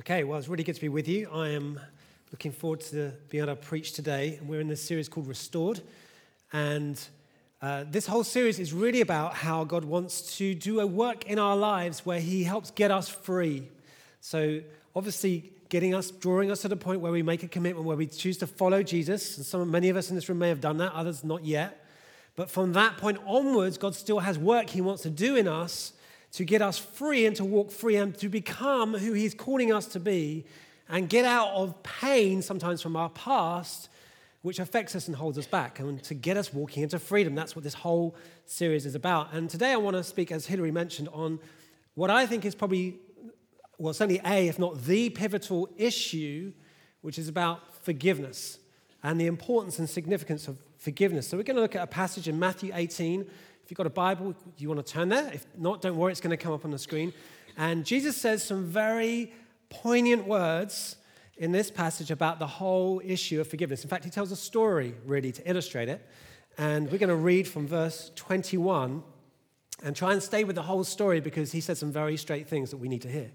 Okay, well, it's really good to be with you. I am looking forward to being able to preach today. We're in this series called Restored. And uh, this whole series is really about how God wants to do a work in our lives where He helps get us free. So, obviously, getting us, drawing us to the point where we make a commitment, where we choose to follow Jesus. And some, many of us in this room may have done that, others not yet. But from that point onwards, God still has work He wants to do in us to get us free and to walk free and to become who He's calling us to be and get out of pain sometimes from our past, which affects us and holds us back, and to get us walking into freedom. That's what this whole series is about. And today I want to speak, as Hilary mentioned, on what I think is probably, well, certainly A, if not the pivotal issue, which is about forgiveness and the importance and significance of forgiveness. So we're going to look at a passage in Matthew 18 if you've got a Bible, you want to turn there. If not, don't worry, it's going to come up on the screen. And Jesus says some very poignant words in this passage about the whole issue of forgiveness. In fact, he tells a story really to illustrate it. And we're going to read from verse 21 and try and stay with the whole story because he said some very straight things that we need to hear.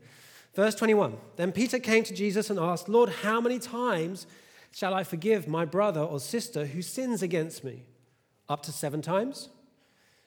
Verse 21 Then Peter came to Jesus and asked, Lord, how many times shall I forgive my brother or sister who sins against me? Up to seven times?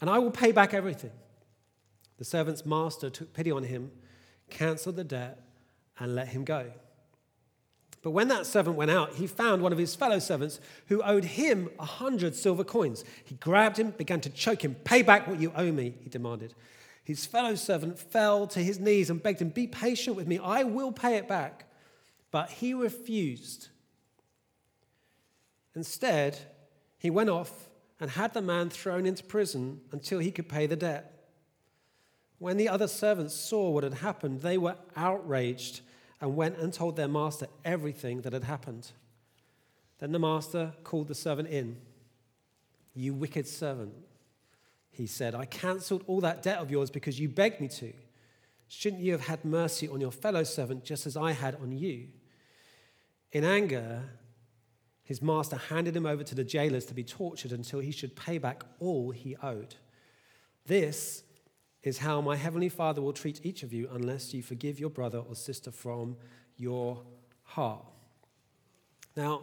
and I will pay back everything. The servant's master took pity on him, canceled the debt, and let him go. But when that servant went out, he found one of his fellow servants who owed him a hundred silver coins. He grabbed him, began to choke him. Pay back what you owe me, he demanded. His fellow servant fell to his knees and begged him, Be patient with me, I will pay it back. But he refused. Instead, he went off and had the man thrown into prison until he could pay the debt. When the other servants saw what had happened, they were outraged and went and told their master everything that had happened. Then the master called the servant in. You wicked servant, he said, I cancelled all that debt of yours because you begged me to. Shouldn't you have had mercy on your fellow servant just as I had on you? In anger, his master handed him over to the jailers to be tortured until he should pay back all he owed. This is how my heavenly Father will treat each of you unless you forgive your brother or sister from your heart. Now,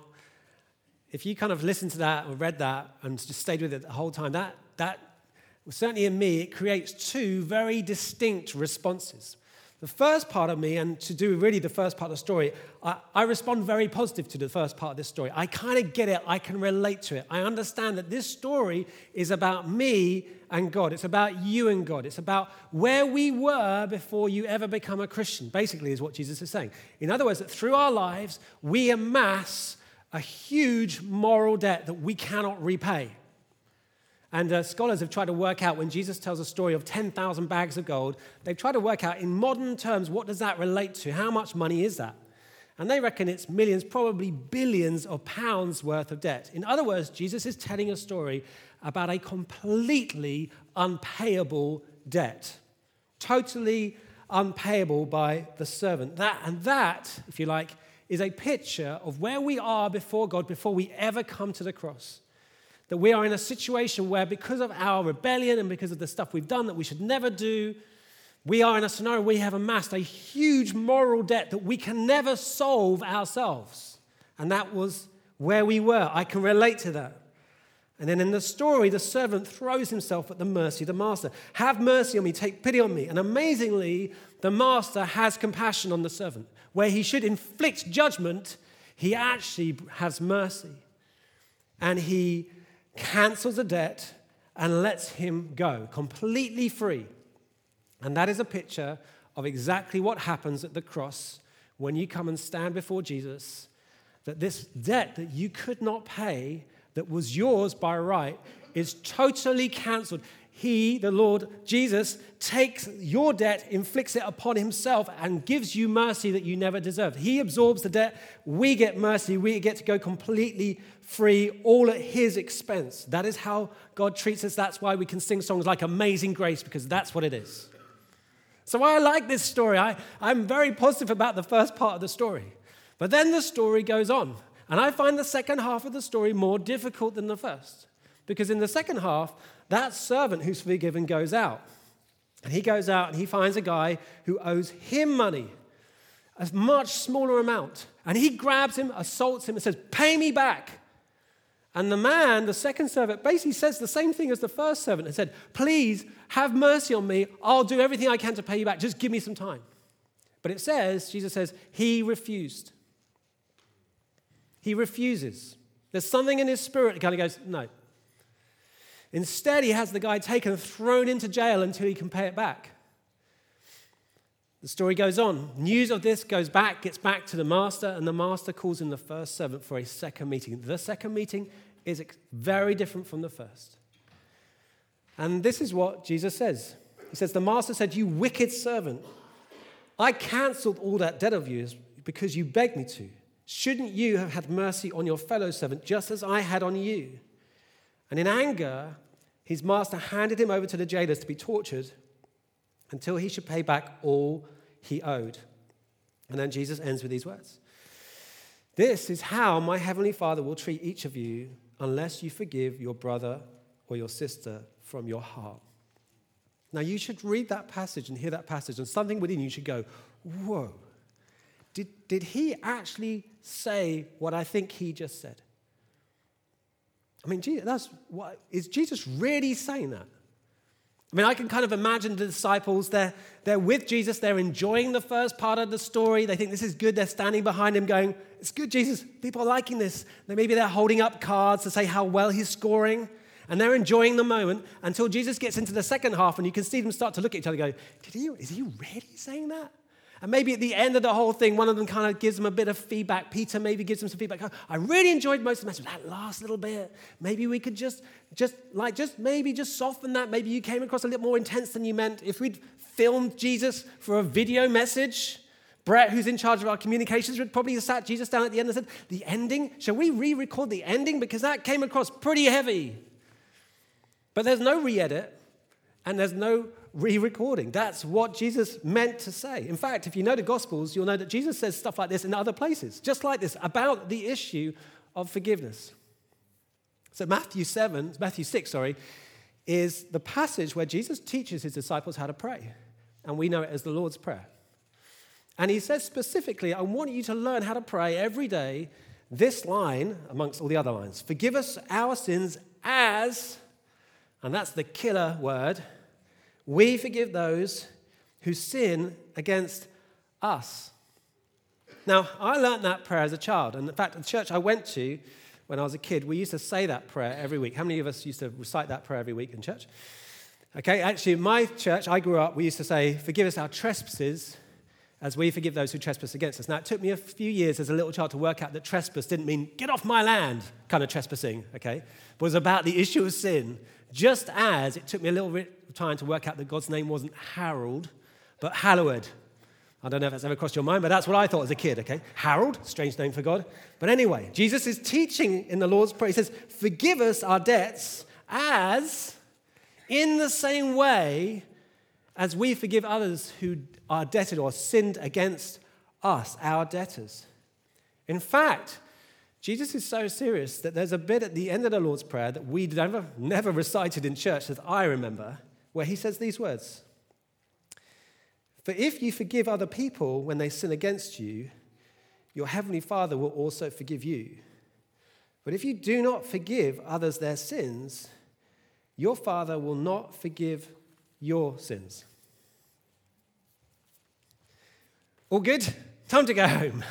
if you kind of listened to that or read that and just stayed with it the whole time, that, that certainly in me, it creates two very distinct responses. The first part of me, and to do really the first part of the story, I, I respond very positive to the first part of this story. I kind of get it, I can relate to it. I understand that this story is about me and God. It's about you and God. It's about where we were before you ever become a Christian, basically, is what Jesus is saying. In other words, that through our lives, we amass a huge moral debt that we cannot repay. And uh, scholars have tried to work out when Jesus tells a story of 10,000 bags of gold, they've tried to work out in modern terms what does that relate to? How much money is that? And they reckon it's millions, probably billions of pounds worth of debt. In other words, Jesus is telling a story about a completely unpayable debt, totally unpayable by the servant. That and that, if you like, is a picture of where we are before God before we ever come to the cross that we are in a situation where, because of our rebellion and because of the stuff we've done that we should never do, we are in a scenario where we have amassed a huge moral debt that we can never solve ourselves. And that was where we were. I can relate to that. And then in the story, the servant throws himself at the mercy of the master. Have mercy on me, take pity on me. And amazingly, the master has compassion on the servant. Where he should inflict judgment, he actually has mercy. And he cancels the debt, and lets him go completely free. And that is a picture of exactly what happens at the cross when you come and stand before Jesus. That this debt that you could not pay, that was yours by right, is totally cancelled. He, the Lord Jesus, takes your debt, inflicts it upon himself, and gives you mercy that you never deserved. He absorbs the debt. We get mercy. We get to go completely free, all at his expense. That is how God treats us. That's why we can sing songs like Amazing Grace, because that's what it is. So I like this story. I, I'm very positive about the first part of the story. But then the story goes on. And I find the second half of the story more difficult than the first. Because in the second half, that servant who's forgiven goes out. And he goes out and he finds a guy who owes him money, a much smaller amount. And he grabs him, assaults him, and says, Pay me back. And the man, the second servant, basically says the same thing as the first servant and said, Please have mercy on me. I'll do everything I can to pay you back. Just give me some time. But it says, Jesus says, He refused. He refuses. There's something in his spirit that kind of goes, No, Instead, he has the guy taken, and thrown into jail until he can pay it back. The story goes on. News of this goes back, gets back to the master, and the master calls in the first servant for a second meeting. The second meeting is very different from the first. And this is what Jesus says He says, The master said, You wicked servant, I cancelled all that debt of yours because you begged me to. Shouldn't you have had mercy on your fellow servant just as I had on you? And in anger, his master handed him over to the jailers to be tortured until he should pay back all he owed. And then Jesus ends with these words This is how my heavenly Father will treat each of you unless you forgive your brother or your sister from your heart. Now, you should read that passage and hear that passage, and something within you should go, Whoa, did, did he actually say what I think he just said? I mean, that's what, is Jesus really saying that? I mean, I can kind of imagine the disciples, they're, they're with Jesus, they're enjoying the first part of the story. They think this is good. They're standing behind him going, It's good, Jesus. People are liking this. maybe they're holding up cards to say how well he's scoring. And they're enjoying the moment until Jesus gets into the second half and you can see them start to look at each other go, Did he, Is he really saying that? And maybe at the end of the whole thing, one of them kind of gives them a bit of feedback. Peter maybe gives them some feedback. Oh, I really enjoyed most of the message. That last little bit, maybe we could just, just like, just maybe just soften that. Maybe you came across a little more intense than you meant. If we'd filmed Jesus for a video message, Brett, who's in charge of our communications, would probably have sat Jesus down at the end and said, The ending, shall we re record the ending? Because that came across pretty heavy. But there's no re edit and there's no re recording. That's what Jesus meant to say. In fact, if you know the Gospels, you'll know that Jesus says stuff like this in other places, just like this, about the issue of forgiveness. So, Matthew 7, Matthew 6, sorry, is the passage where Jesus teaches his disciples how to pray. And we know it as the Lord's Prayer. And he says specifically, I want you to learn how to pray every day this line, amongst all the other lines Forgive us our sins as, and that's the killer word, we forgive those who sin against us. Now, I learned that prayer as a child. And in fact, the church I went to when I was a kid, we used to say that prayer every week. How many of us used to recite that prayer every week in church? Okay, actually, in my church, I grew up, we used to say, Forgive us our trespasses as we forgive those who trespass against us. Now, it took me a few years as a little child to work out that trespass didn't mean get off my land kind of trespassing, okay? But was about the issue of sin. Just as it took me a little bit of time to work out that God's name wasn't Harold, but Hallowed. I don't know if that's ever crossed your mind, but that's what I thought as a kid, okay? Harold, strange name for God. But anyway, Jesus is teaching in the Lord's Prayer. He says, Forgive us our debts as in the same way as we forgive others who are debted or sinned against us, our debtors. In fact, Jesus is so serious that there's a bit at the end of the Lord's Prayer that we never, never recited in church that I remember where he says these words For if you forgive other people when they sin against you, your heavenly Father will also forgive you. But if you do not forgive others their sins, your Father will not forgive your sins. All good? Time to go home.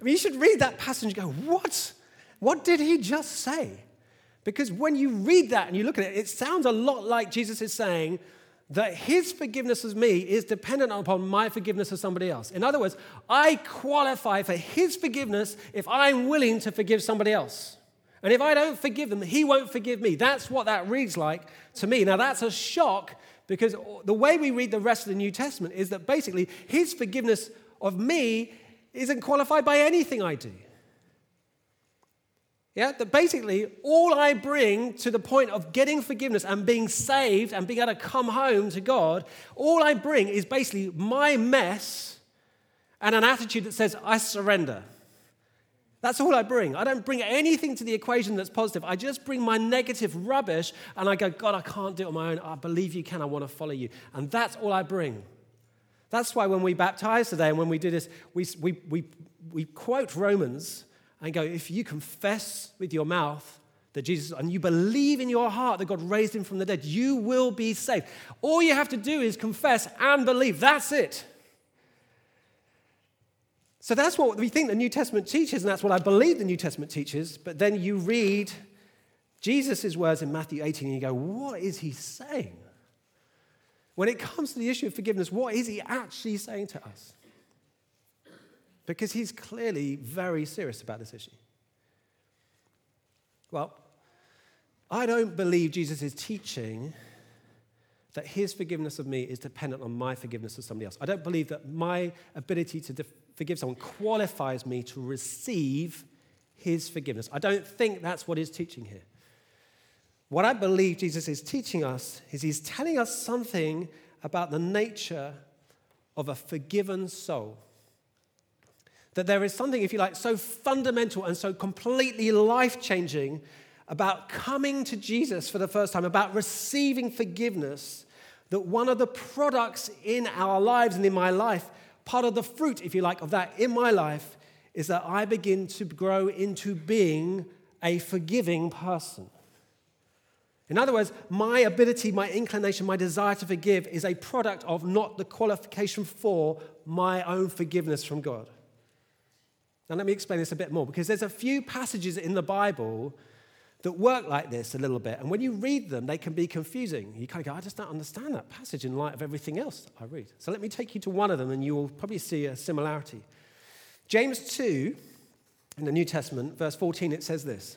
I mean, you should read that passage and go, What? What did he just say? Because when you read that and you look at it, it sounds a lot like Jesus is saying that his forgiveness of me is dependent upon my forgiveness of somebody else. In other words, I qualify for his forgiveness if I'm willing to forgive somebody else. And if I don't forgive them, he won't forgive me. That's what that reads like to me. Now, that's a shock because the way we read the rest of the New Testament is that basically his forgiveness of me isn't qualified by anything I do. Yeah, that basically all I bring to the point of getting forgiveness and being saved and being able to come home to God, all I bring is basically my mess and an attitude that says, I surrender. That's all I bring. I don't bring anything to the equation that's positive. I just bring my negative rubbish and I go, God, I can't do it on my own. I believe you can. I want to follow you. And that's all I bring. That's why when we baptize today and when we do this, we, we, we, we quote Romans and go, if you confess with your mouth that Jesus, and you believe in your heart that God raised him from the dead, you will be saved. All you have to do is confess and believe. That's it. So that's what we think the New Testament teaches, and that's what I believe the New Testament teaches. But then you read Jesus' words in Matthew 18 and you go, what is he saying? When it comes to the issue of forgiveness, what is he actually saying to us? because he's clearly very serious about this issue. Well, I don't believe Jesus is teaching that his forgiveness of me is dependent on my forgiveness of somebody else. I don't believe that my ability to forgive someone qualifies me to receive his forgiveness. I don't think that's what he's teaching here. What I believe Jesus is teaching us is he's telling us something about the nature of a forgiven soul that there is something, if you like, so fundamental and so completely life changing about coming to Jesus for the first time, about receiving forgiveness, that one of the products in our lives and in my life, part of the fruit, if you like, of that in my life, is that I begin to grow into being a forgiving person. In other words, my ability, my inclination, my desire to forgive is a product of not the qualification for my own forgiveness from God. Now, let me explain this a bit more because there's a few passages in the Bible that work like this a little bit. And when you read them, they can be confusing. You kind of go, I just don't understand that passage in light of everything else I read. So let me take you to one of them and you will probably see a similarity. James 2, in the New Testament, verse 14, it says this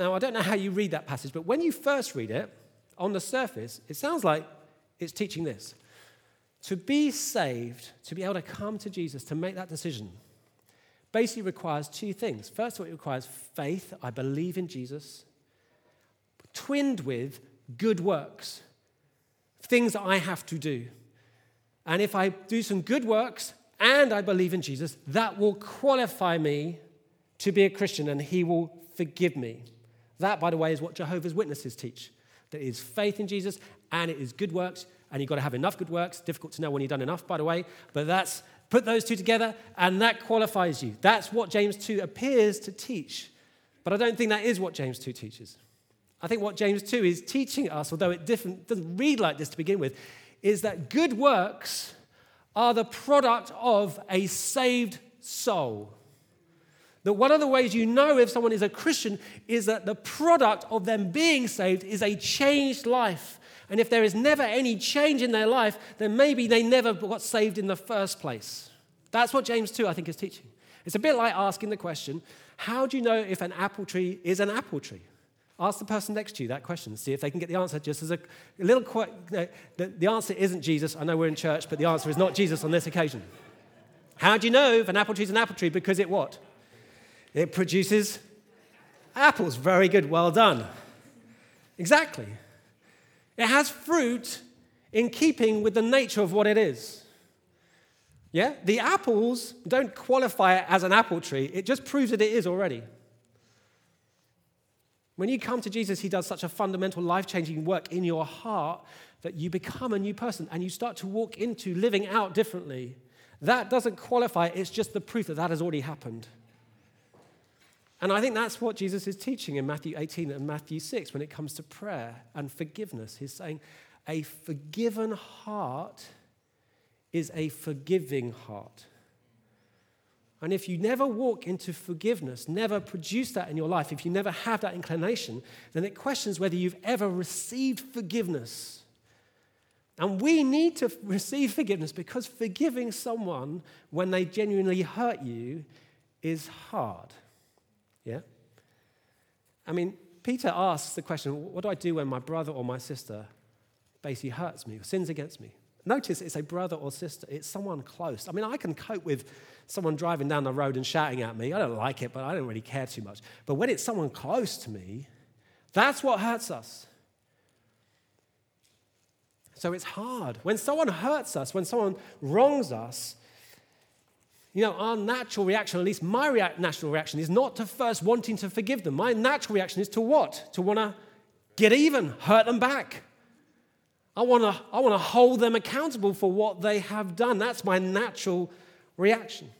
Now, I don't know how you read that passage, but when you first read it, on the surface, it sounds like it's teaching this. To be saved, to be able to come to Jesus, to make that decision, basically requires two things. First of all, it requires faith, I believe in Jesus, twinned with good works, things that I have to do. And if I do some good works and I believe in Jesus, that will qualify me to be a Christian and he will forgive me. That, by the way, is what Jehovah's Witnesses teach. That is faith in Jesus and it is good works, and you've got to have enough good works. Difficult to know when you've done enough, by the way, but that's Put those two together, and that qualifies you. That's what James 2 appears to teach. But I don't think that is what James 2 teaches. I think what James 2 is teaching us, although it doesn't read like this to begin with, is that good works are the product of a saved soul. That one of the ways you know if someone is a Christian is that the product of them being saved is a changed life. And if there is never any change in their life, then maybe they never got saved in the first place. That's what James 2, I think, is teaching. It's a bit like asking the question how do you know if an apple tree is an apple tree? Ask the person next to you that question, see if they can get the answer just as a, a little. the, the answer isn't Jesus. I know we're in church, but the answer is not Jesus on this occasion. How do you know if an apple tree is an apple tree? Because it what? It produces apples. Very good, well done. Exactly. It has fruit in keeping with the nature of what it is. Yeah? The apples don't qualify it as an apple tree, it just proves that it is already. When you come to Jesus, He does such a fundamental life changing work in your heart that you become a new person and you start to walk into living out differently. That doesn't qualify, it's just the proof that that has already happened. And I think that's what Jesus is teaching in Matthew 18 and Matthew 6 when it comes to prayer and forgiveness. He's saying, a forgiven heart is a forgiving heart. And if you never walk into forgiveness, never produce that in your life, if you never have that inclination, then it questions whether you've ever received forgiveness. And we need to receive forgiveness because forgiving someone when they genuinely hurt you is hard. Yeah? I mean, Peter asks the question what do I do when my brother or my sister basically hurts me or sins against me? Notice it's a brother or sister, it's someone close. I mean, I can cope with someone driving down the road and shouting at me. I don't like it, but I don't really care too much. But when it's someone close to me, that's what hurts us. So it's hard. When someone hurts us, when someone wrongs us, you know, our natural reaction, at least my rea- natural reaction, is not to first wanting to forgive them. My natural reaction is to what? To want to get even, hurt them back. I want to I want to hold them accountable for what they have done. That's my natural reaction.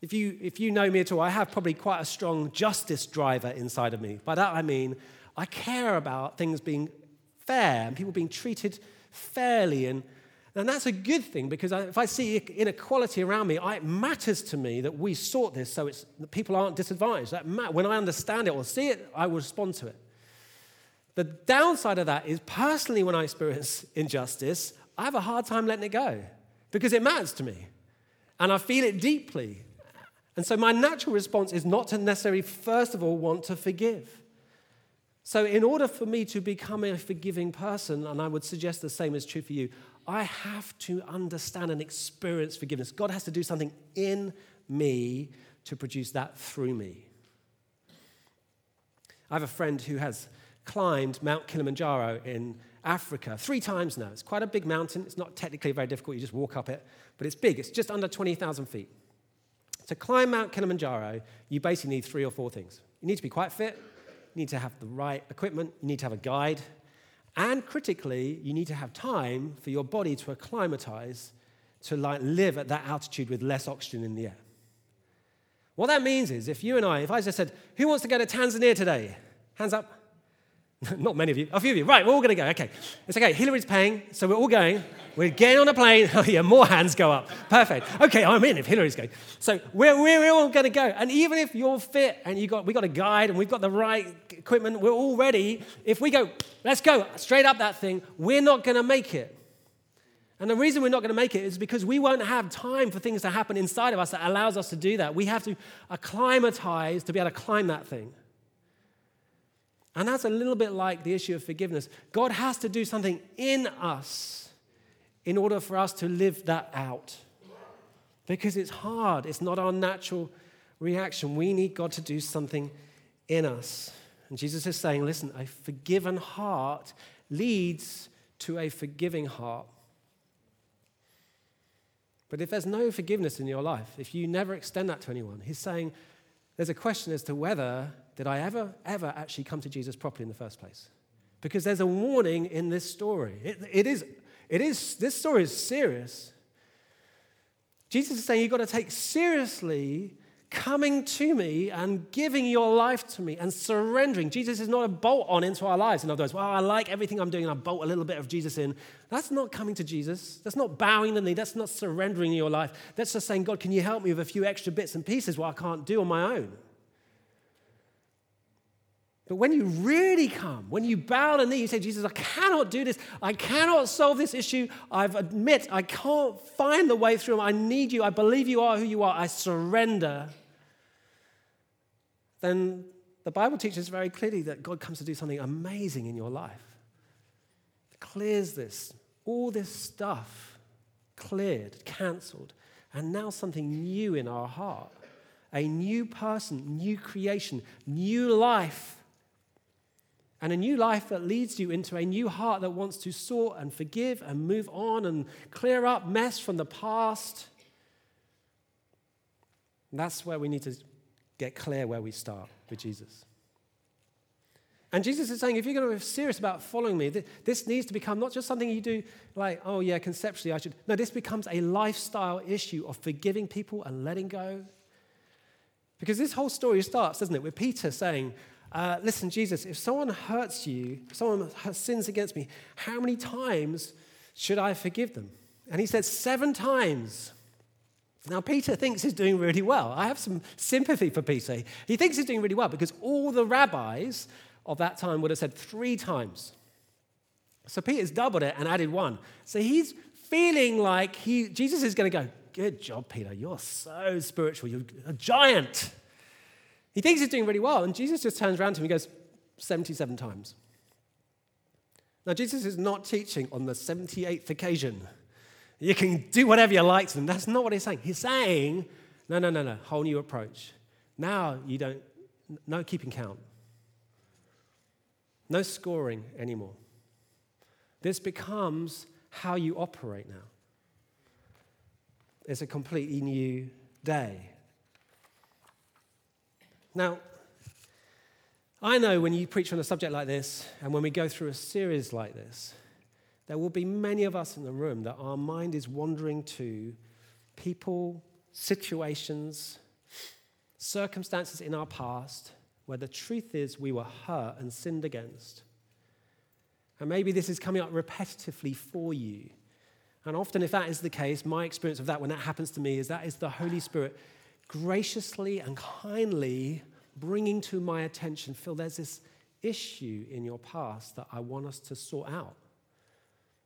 If you, if you know me at all, I have probably quite a strong justice driver inside of me. By that I mean, I care about things being fair and people being treated fairly. And, and that's a good thing because if I see inequality around me, it matters to me that we sort this so it's, that people aren't disadvantaged. That when I understand it or see it, I will respond to it. The downside of that is personally, when I experience injustice, I have a hard time letting it go because it matters to me and I feel it deeply. And so my natural response is not to necessarily, first of all, want to forgive. So, in order for me to become a forgiving person, and I would suggest the same is true for you, I have to understand and experience forgiveness. God has to do something in me to produce that through me. I have a friend who has climbed Mount Kilimanjaro in Africa three times now. It's quite a big mountain. It's not technically very difficult, you just walk up it, but it's big. It's just under 20,000 feet. To climb Mount Kilimanjaro, you basically need three or four things. You need to be quite fit, you need to have the right equipment, you need to have a guide, and critically, you need to have time for your body to acclimatize to like live at that altitude with less oxygen in the air. What that means is if you and I, if I just said, who wants to go to Tanzania today? Hands up. Not many of you, a few of you. Right, we're all going to go. Okay. It's okay. Hillary's paying, so we're all going. We're getting on a plane. Oh, yeah, more hands go up. Perfect. Okay, I'm in if Hillary's going. So we're, we're all going to go. And even if you're fit and you got, we got a guide and we've got the right equipment, we're all ready. If we go, let's go straight up that thing, we're not going to make it. And the reason we're not going to make it is because we won't have time for things to happen inside of us that allows us to do that. We have to acclimatize to be able to climb that thing. And that's a little bit like the issue of forgiveness. God has to do something in us in order for us to live that out. Because it's hard, it's not our natural reaction. We need God to do something in us. And Jesus is saying, listen, a forgiven heart leads to a forgiving heart. But if there's no forgiveness in your life, if you never extend that to anyone, he's saying there's a question as to whether did I ever, ever actually come to Jesus properly in the first place? Because there's a warning in this story. It, it is, it is, this story is serious. Jesus is saying you've got to take seriously coming to me and giving your life to me and surrendering. Jesus is not a bolt on into our lives. In other words, well, I like everything I'm doing and I bolt a little bit of Jesus in. That's not coming to Jesus. That's not bowing the knee. That's not surrendering your life. That's just saying, God, can you help me with a few extra bits and pieces what I can't do on my own? But when you really come, when you bow the knee, you say, Jesus, I cannot do this. I cannot solve this issue. I admit I can't find the way through. I need you. I believe you are who you are. I surrender. Then the Bible teaches very clearly that God comes to do something amazing in your life. It clears this, all this stuff cleared, cancelled, and now something new in our heart. A new person, new creation, new life and a new life that leads you into a new heart that wants to sort and forgive and move on and clear up mess from the past. And that's where we need to get clear where we start with Jesus. And Jesus is saying, if you're going to be serious about following me, this needs to become not just something you do like, oh, yeah, conceptually I should. No, this becomes a lifestyle issue of forgiving people and letting go Because this whole story starts, doesn't it, with Peter saying, uh, Listen, Jesus, if someone hurts you, if someone sins against me, how many times should I forgive them? And he said, Seven times. Now, Peter thinks he's doing really well. I have some sympathy for Peter. He thinks he's doing really well because all the rabbis of that time would have said three times. So Peter's doubled it and added one. So he's feeling like he, Jesus is going to go, Good job, Peter. You're so spiritual. You're a giant. He thinks he's doing really well. And Jesus just turns around to him and goes, 77 times. Now, Jesus is not teaching on the 78th occasion. You can do whatever you like to them. That's not what he's saying. He's saying, no, no, no, no, whole new approach. Now you don't, no keeping count, no scoring anymore. This becomes how you operate now. It's a completely new day. Now, I know when you preach on a subject like this, and when we go through a series like this, there will be many of us in the room that our mind is wandering to people, situations, circumstances in our past where the truth is we were hurt and sinned against. And maybe this is coming up repetitively for you. And often, if that is the case, my experience of that when that happens to me is that is the Holy Spirit graciously and kindly bringing to my attention Phil, there's this issue in your past that I want us to sort out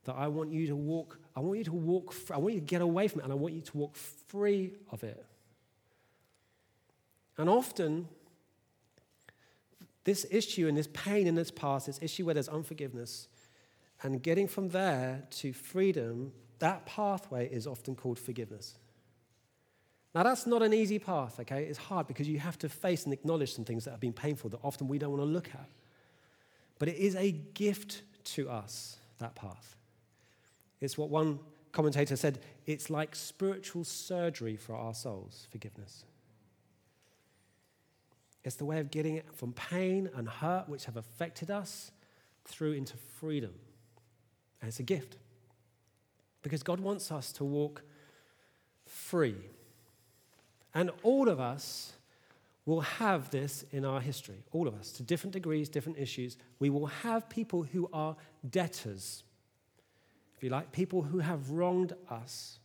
that I want you to walk, I want you to walk, I want you to get away from it, and I want you to walk free of it. And often, this issue and this pain in this past, this issue where there's unforgiveness, and getting from there to freedom, that pathway is often called forgiveness. Now, that's not an easy path, okay? It's hard because you have to face and acknowledge some things that have been painful that often we don't want to look at. But it is a gift to us, that path. It's what one commentator said it's like spiritual surgery for our souls, forgiveness. It's the way of getting it from pain and hurt which have affected us through into freedom. And it's a gift. Because God wants us to walk free. And all of us will have this in our history. All of us, to different degrees, different issues. We will have people who are debtors if you like, people who have wronged us.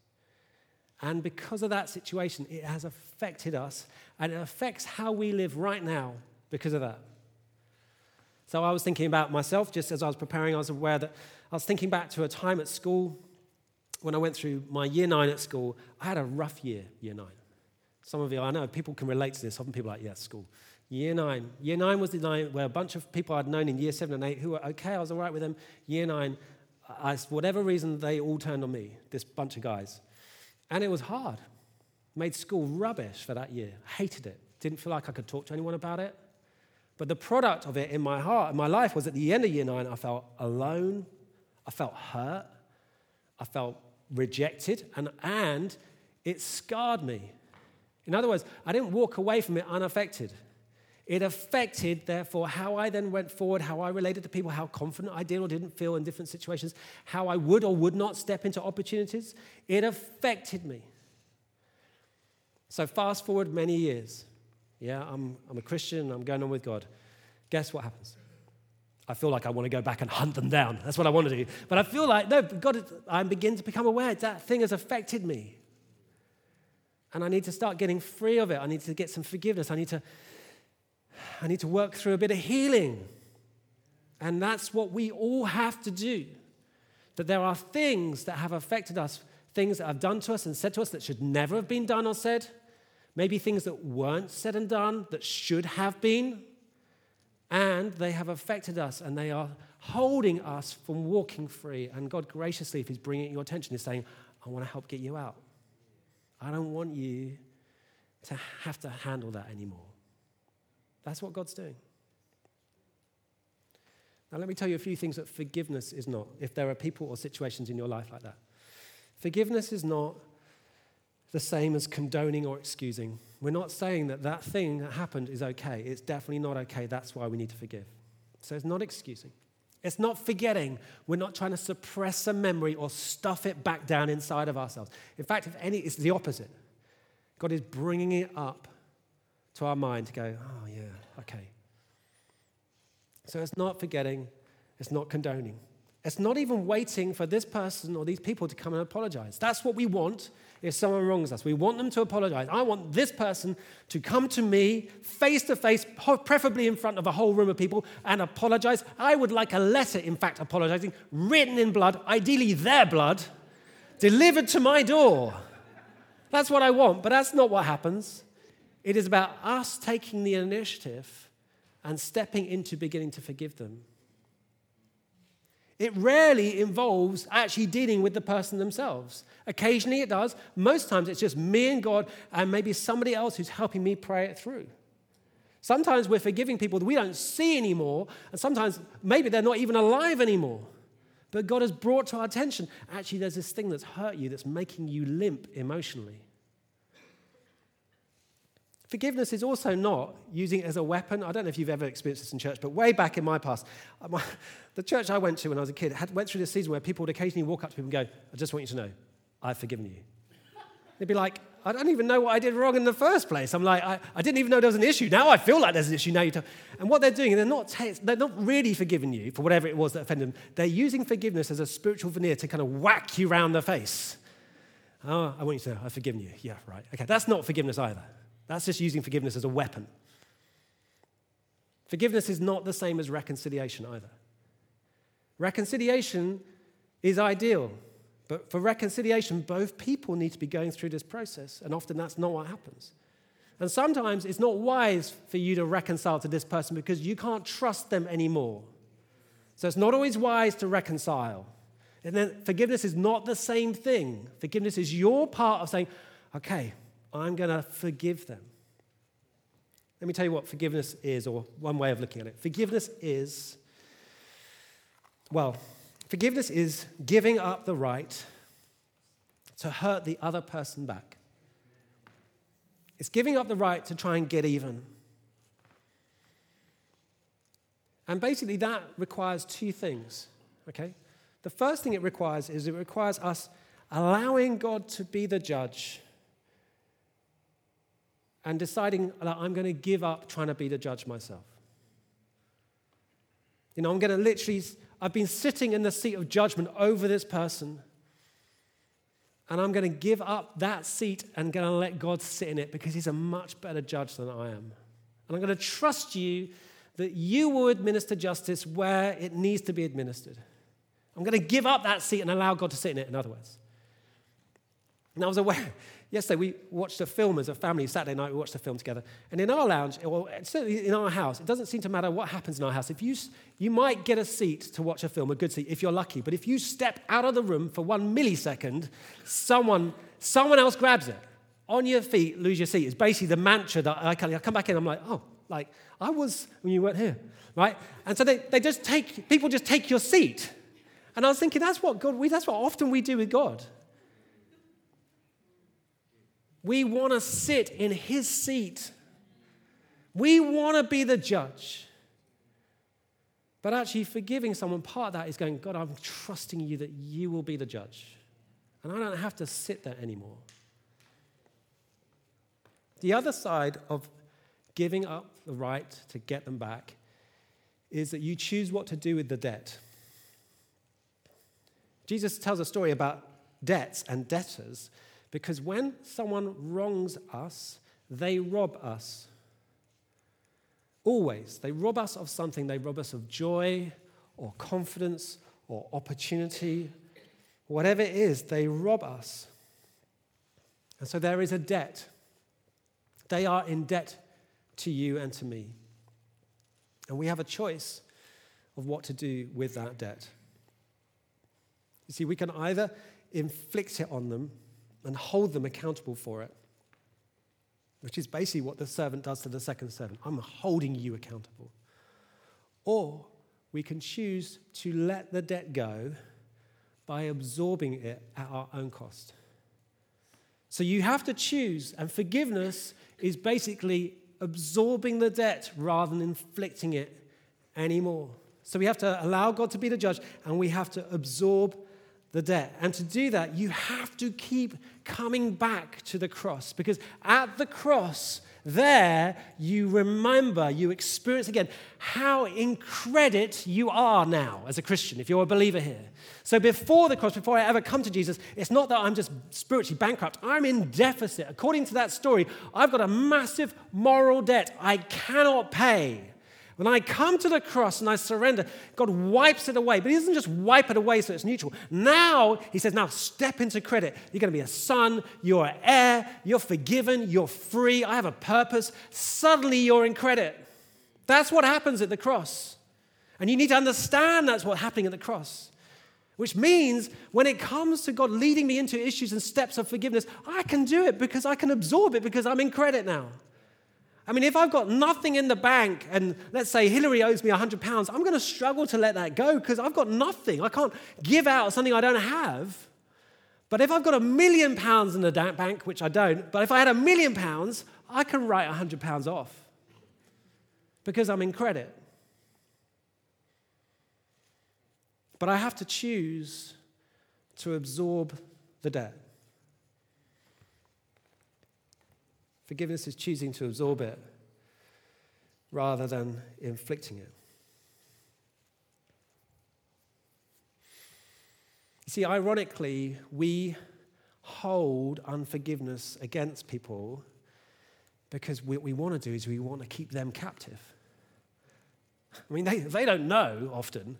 And because of that situation, it has affected us and it affects how we live right now because of that. So I was thinking about myself just as I was preparing. I was aware that I was thinking back to a time at school when I went through my year nine at school. I had a rough year, year nine. Some of you, I know people can relate to this. Often people are like, yeah, school. Year nine. Year nine was the nine where a bunch of people I'd known in year seven and eight who were okay, I was all right with them. Year nine, I, for whatever reason, they all turned on me, this bunch of guys. And it was hard. Made school rubbish for that year. Hated it. Didn't feel like I could talk to anyone about it. But the product of it in my heart, in my life, was at the end of year nine, I felt alone. I felt hurt. I felt rejected. And, and it scarred me. In other words, I didn't walk away from it unaffected. It affected, therefore, how I then went forward, how I related to people, how confident I did or didn't feel in different situations, how I would or would not step into opportunities. It affected me. So, fast forward many years. Yeah, I'm, I'm a Christian, I'm going on with God. Guess what happens? I feel like I want to go back and hunt them down. That's what I want to do. But I feel like, no, God, I begin to become aware that thing has affected me. And I need to start getting free of it. I need to get some forgiveness. I need to I need to work through a bit of healing. And that's what we all have to do. That there are things that have affected us, things that have done to us and said to us that should never have been done or said, maybe things that weren't said and done that should have been, and they have affected us and they are holding us from walking free. And God, graciously, if He's bringing your attention, is saying, I want to help get you out. I don't want you to have to handle that anymore. That's what God's doing. Now, let me tell you a few things that forgiveness is not, if there are people or situations in your life like that. Forgiveness is not the same as condoning or excusing. We're not saying that that thing that happened is okay. It's definitely not okay. That's why we need to forgive. So it's not excusing. It's not forgetting. We're not trying to suppress a memory or stuff it back down inside of ourselves. In fact, if any, it's the opposite. God is bringing it up to our mind to go, oh, yeah, okay. So it's not forgetting, it's not condoning. It's not even waiting for this person or these people to come and apologize. That's what we want if someone wrongs us. We want them to apologize. I want this person to come to me face to face, preferably in front of a whole room of people, and apologize. I would like a letter, in fact, apologizing, written in blood, ideally their blood, delivered to my door. That's what I want, but that's not what happens. It is about us taking the initiative and stepping into beginning to forgive them. It rarely involves actually dealing with the person themselves. Occasionally it does. Most times it's just me and God and maybe somebody else who's helping me pray it through. Sometimes we're forgiving people that we don't see anymore, and sometimes maybe they're not even alive anymore. But God has brought to our attention actually, there's this thing that's hurt you that's making you limp emotionally. Forgiveness is also not using it as a weapon. I don't know if you've ever experienced this in church, but way back in my past, uh, my, the church I went to when I was a kid had, went through this season where people would occasionally walk up to people and go, I just want you to know, I've forgiven you. They'd be like, I don't even know what I did wrong in the first place. I'm like, I, I didn't even know there was an issue. Now I feel like there's an issue. Now you. And what they're doing, they're not, they're not really forgiving you for whatever it was that offended them. They're using forgiveness as a spiritual veneer to kind of whack you round the face. Oh, I want you to know, I've forgiven you. Yeah, right. Okay, that's not forgiveness either. That's just using forgiveness as a weapon. Forgiveness is not the same as reconciliation either. Reconciliation is ideal, but for reconciliation, both people need to be going through this process, and often that's not what happens. And sometimes it's not wise for you to reconcile to this person because you can't trust them anymore. So it's not always wise to reconcile. And then forgiveness is not the same thing. Forgiveness is your part of saying, okay, I'm going to forgive them. Let me tell you what forgiveness is, or one way of looking at it. Forgiveness is, well, forgiveness is giving up the right to hurt the other person back. It's giving up the right to try and get even. And basically, that requires two things, okay? The first thing it requires is it requires us allowing God to be the judge and deciding that I'm going to give up trying to be the judge myself. You know, I'm going to literally, I've been sitting in the seat of judgment over this person, and I'm going to give up that seat and going to let God sit in it because He's a much better judge than I am. And I'm going to trust you that you will administer justice where it needs to be administered. I'm going to give up that seat and allow God to sit in it, in other words. And I was aware, yesterday we watched a film as a family. Saturday night we watched a film together. And in our lounge, or certainly in our house, it doesn't seem to matter what happens in our house. If you, you might get a seat to watch a film, a good seat, if you're lucky. But if you step out of the room for one millisecond, someone, someone else grabs it. On your feet, lose your seat. It's basically the mantra that I, I come back in, I'm like, oh, like I was when you weren't here, right? And so they, they just take, people just take your seat. And I was thinking, that's what God, we, that's what often we do with God. We want to sit in his seat. We want to be the judge. But actually, forgiving someone, part of that is going, God, I'm trusting you that you will be the judge. And I don't have to sit there anymore. The other side of giving up the right to get them back is that you choose what to do with the debt. Jesus tells a story about debts and debtors because when someone wrongs us, they rob us. Always. They rob us of something. They rob us of joy or confidence or opportunity. Whatever it is, they rob us. And so there is a debt. They are in debt to you and to me. And we have a choice of what to do with that debt. You see, we can either inflict it on them and hold them accountable for it, which is basically what the servant does to the second servant. I'm holding you accountable. Or we can choose to let the debt go by absorbing it at our own cost. So you have to choose, and forgiveness is basically absorbing the debt rather than inflicting it anymore. So we have to allow God to be the judge, and we have to absorb the debt. And to do that, you have to keep coming back to the cross because at the cross, there you remember, you experience again how in credit you are now as a Christian, if you're a believer here. So before the cross, before I ever come to Jesus, it's not that I'm just spiritually bankrupt. I'm in deficit. According to that story, I've got a massive moral debt I cannot pay. When I come to the cross and I surrender, God wipes it away. But He doesn't just wipe it away so it's neutral. Now, He says, now step into credit. You're going to be a son, you're an heir, you're forgiven, you're free, I have a purpose. Suddenly you're in credit. That's what happens at the cross. And you need to understand that's what's happening at the cross. Which means when it comes to God leading me into issues and steps of forgiveness, I can do it because I can absorb it because I'm in credit now. I mean, if I've got nothing in the bank and let's say Hillary owes me 100 pounds, I'm going to struggle to let that go because I've got nothing. I can't give out something I don't have. But if I've got a million pounds in the bank, which I don't, but if I had a million pounds, I can write 100 pounds off because I'm in credit. But I have to choose to absorb the debt. Forgiveness is choosing to absorb it rather than inflicting it. You see, ironically, we hold unforgiveness against people because what we want to do is we want to keep them captive. I mean, they, they don't know often,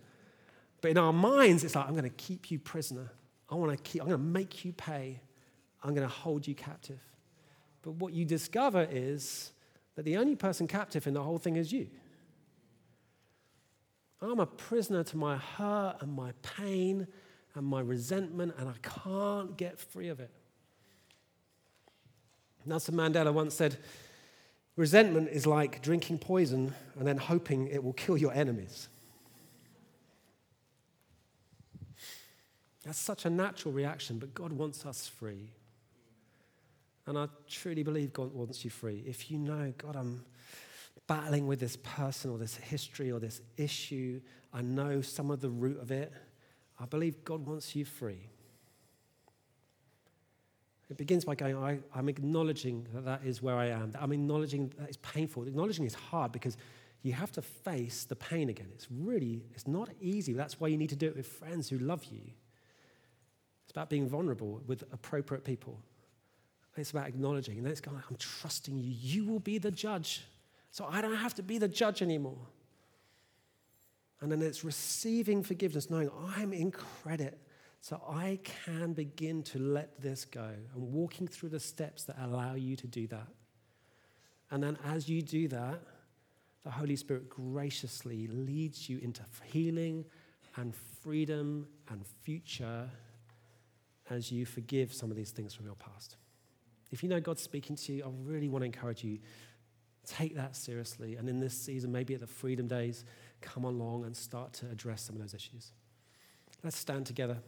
but in our minds, it's like, I'm going to keep you prisoner. I want to keep, I'm going to make you pay. I'm going to hold you captive. But what you discover is that the only person captive in the whole thing is you. I'm a prisoner to my hurt and my pain and my resentment, and I can't get free of it. Nelson Mandela once said, Resentment is like drinking poison and then hoping it will kill your enemies. That's such a natural reaction, but God wants us free. And I truly believe God wants you free. If you know, God, I'm battling with this person or this history or this issue, I know some of the root of it, I believe God wants you free. It begins by going, I, am acknowledging that that is where I am. I'm acknowledging that it's painful. Acknowledging is hard because you have to face the pain again. It's really, it's not easy. That's why you need to do it with friends who love you. It's about being vulnerable with appropriate people. It's about acknowledging. And then it's going, I'm trusting you. You will be the judge. So I don't have to be the judge anymore. And then it's receiving forgiveness, knowing I'm in credit. So I can begin to let this go and walking through the steps that allow you to do that. And then as you do that, the Holy Spirit graciously leads you into healing and freedom and future as you forgive some of these things from your past. If you know God's speaking to you, I really want to encourage you take that seriously. And in this season, maybe at the Freedom Days, come along and start to address some of those issues. Let's stand together.